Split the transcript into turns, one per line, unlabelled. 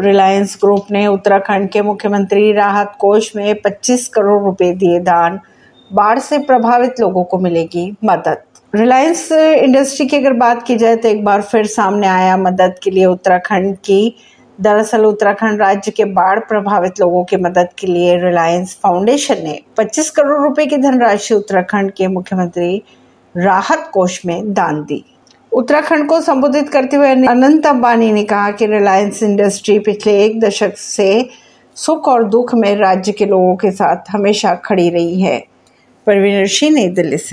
Reliance group ने उत्तराखंड के मुख्यमंत्री राहत कोष में 25 करोड़ रुपए दिए दान। बाढ़ से प्रभावित लोगों को मिलेगी मदद। रिलायंस इंडस्ट्री की अगर बात की जाए तो एक बार फिर सामने आया मदद के लिए उत्तराखंड की। दरअसल उत्तराखंड राज्य के बाढ़ प्रभावित लोगों की मदद के लिए रिलायंस फाउंडेशन ने 25 करोड़ रुपए की धनराशि उत्तराखंड के मुख्यमंत्री राहत कोष में दान दी। उत्तराखंड को संबोधित करते हुए अनंत अंबानी ने कहा कि रिलायंस इंडस्ट्री पिछले एक दशक से सुख और दुख में राज्य के लोगों के साथ हमेशा खड़ी रही है। परवीन सिंह नई दिल्ली से।